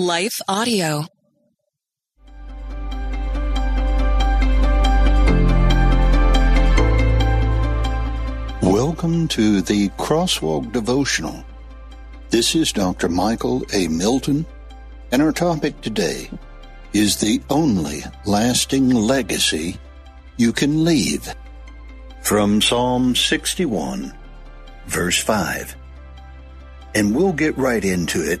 Life Audio. Welcome to the Crosswalk Devotional. This is Dr. Michael A. Milton, and our topic today is the only lasting legacy you can leave. From Psalm 61, verse 5. And we'll get right into it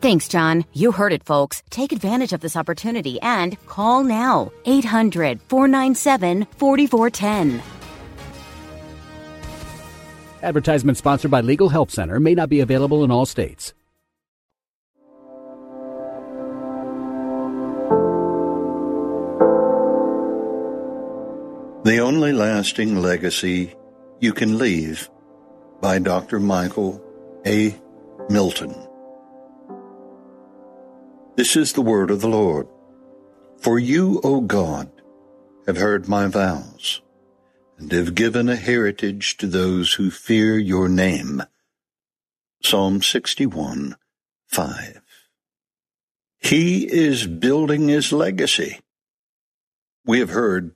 Thanks, John. You heard it, folks. Take advantage of this opportunity and call now. 800 497 4410. Advertisement sponsored by Legal Help Center may not be available in all states. The Only Lasting Legacy You Can Leave by Dr. Michael A. Milton. This is the word of the Lord. For you, O God, have heard my vows, and have given a heritage to those who fear your name. Psalm 61, 5. He is building his legacy. We have heard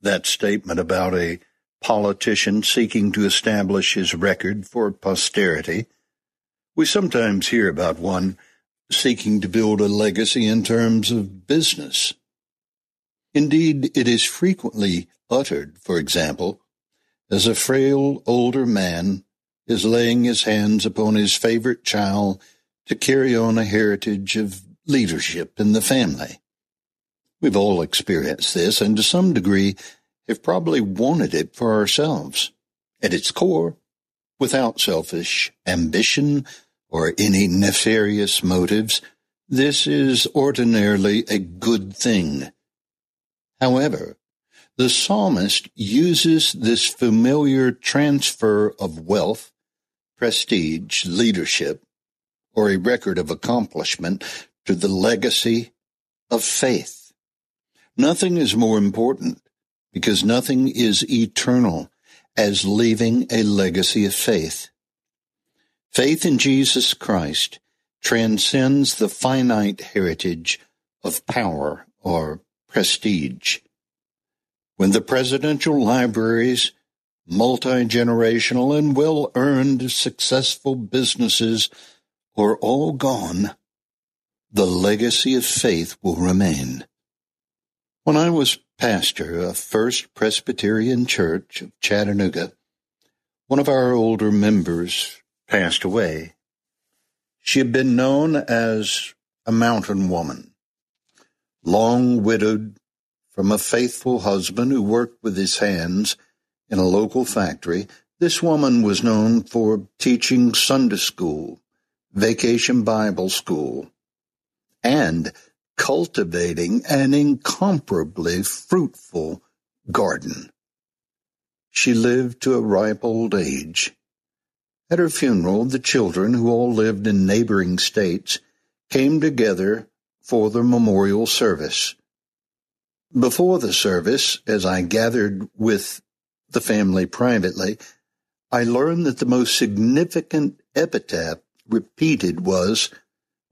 that statement about a politician seeking to establish his record for posterity. We sometimes hear about one seeking to build a legacy in terms of business. Indeed, it is frequently uttered, for example, as a frail older man is laying his hands upon his favorite child to carry on a heritage of leadership in the family. We've all experienced this, and to some degree have probably wanted it for ourselves. At its core, without selfish ambition or any nefarious motives, this is ordinarily a good thing. However, the psalmist uses this familiar transfer of wealth, prestige, leadership, or a record of accomplishment to the legacy of faith. Nothing is more important because nothing is eternal as leaving a legacy of faith. Faith in Jesus Christ transcends the finite heritage of power or prestige. When the presidential libraries, multi-generational and well-earned successful businesses are all gone, the legacy of faith will remain. When I was pastor of First Presbyterian Church of Chattanooga, one of our older members passed away. She had been known as a mountain woman, long widowed from a faithful husband who worked with his hands in a local factory. This woman was known for teaching Sunday school, vacation Bible school, and cultivating an incomparably fruitful garden. She lived to a ripe old age. At her funeral, the children, who all lived in neighboring states, came together for the memorial service. Before the service, as I gathered with the family privately, I learned that the most significant epitaph repeated was,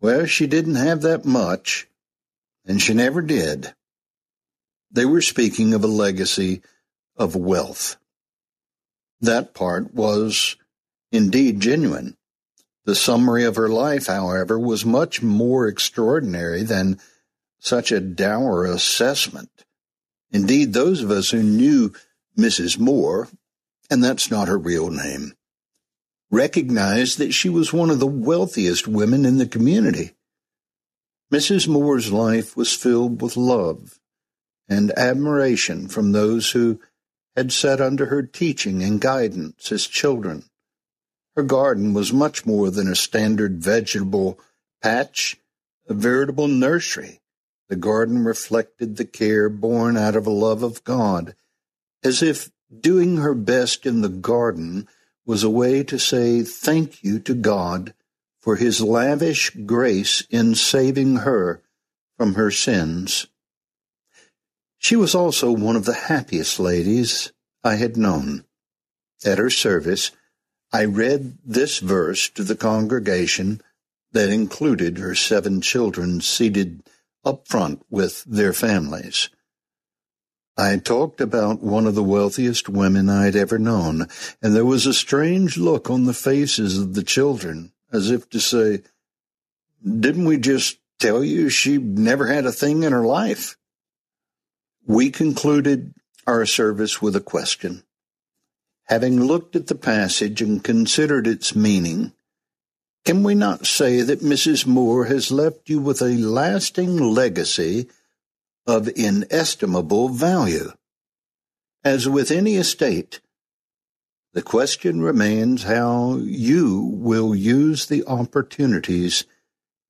well, she didn't have that much, and she never did. They were speaking of a legacy of wealth. That part was indeed genuine. The summary of her life, however, was much more extraordinary than such a dour assessment. Indeed, those of us who knew Mrs. Moore, and that's not her real name, recognized that she was one of the wealthiest women in the community. Mrs. Moore's life was filled with love and admiration from those who had sat under her teaching and guidance as children. Her garden was much more than a standard vegetable patch, a veritable nursery. The garden reflected the care born out of a love of God, as if doing her best in the garden was a way to say thank you to God for his lavish grace in saving her from her sins. She was also one of the happiest ladies I had known. At her service, I read this verse to the congregation that included her seven children seated up front with their families. I talked about one of the wealthiest women I had ever known, and there was a strange look on the faces of the children, as if to say, Didn't we just tell you she never had a thing in her life? We concluded our service with a question. Having looked at the passage and considered its meaning, can we not say that Mrs. Moore has left you with a lasting legacy of inestimable value? As with any estate, the question remains how you will use the opportunities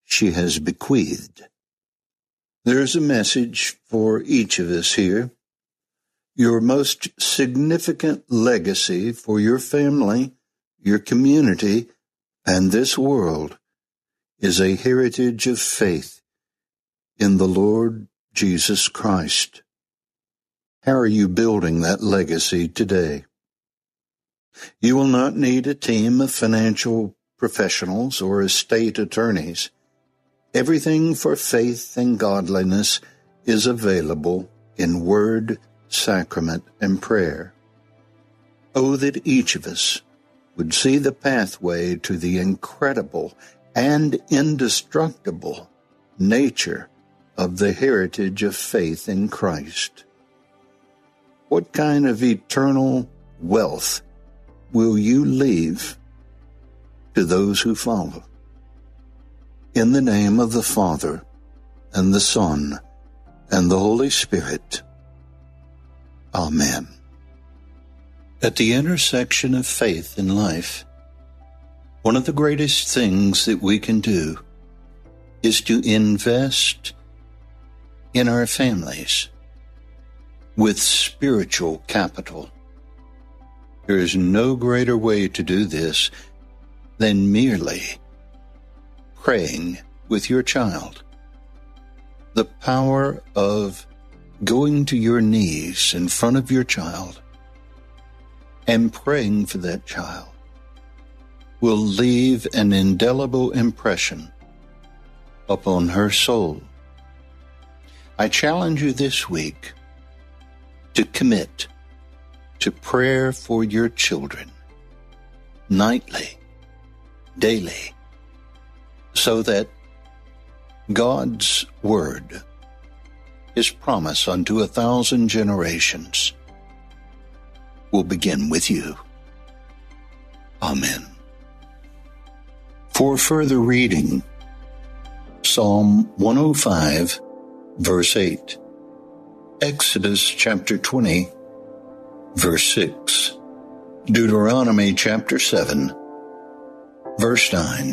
she has bequeathed. There's a message for each of us here your most significant legacy for your family, your community, and this world is a heritage of faith in the Lord Jesus Christ. How are you building that legacy today? You will not need a team of financial professionals or estate attorneys. Everything for faith and godliness is available in word sacrament, and prayer. Oh, that each of us would see the pathway to the incredible and indestructible nature of the heritage of faith in Christ. What kind of eternal wealth will you leave to those who follow? In the name of the Father, and the Son, and the Holy Spirit, Amen. At the intersection of faith and life, one of the greatest things that we can do is to invest in our families with spiritual capital. There is no greater way to do this than merely praying with your child. The power of going to your knees in front of your child and praying for that child will leave an indelible impression upon her soul. I challenge you this week to commit to prayer for your children nightly, daily, so that God's Word his promise unto a thousand generations will begin with you. Amen. For further reading, Psalm 105, verse 8, Exodus chapter 20, verse 6, Deuteronomy chapter 7, verse 9.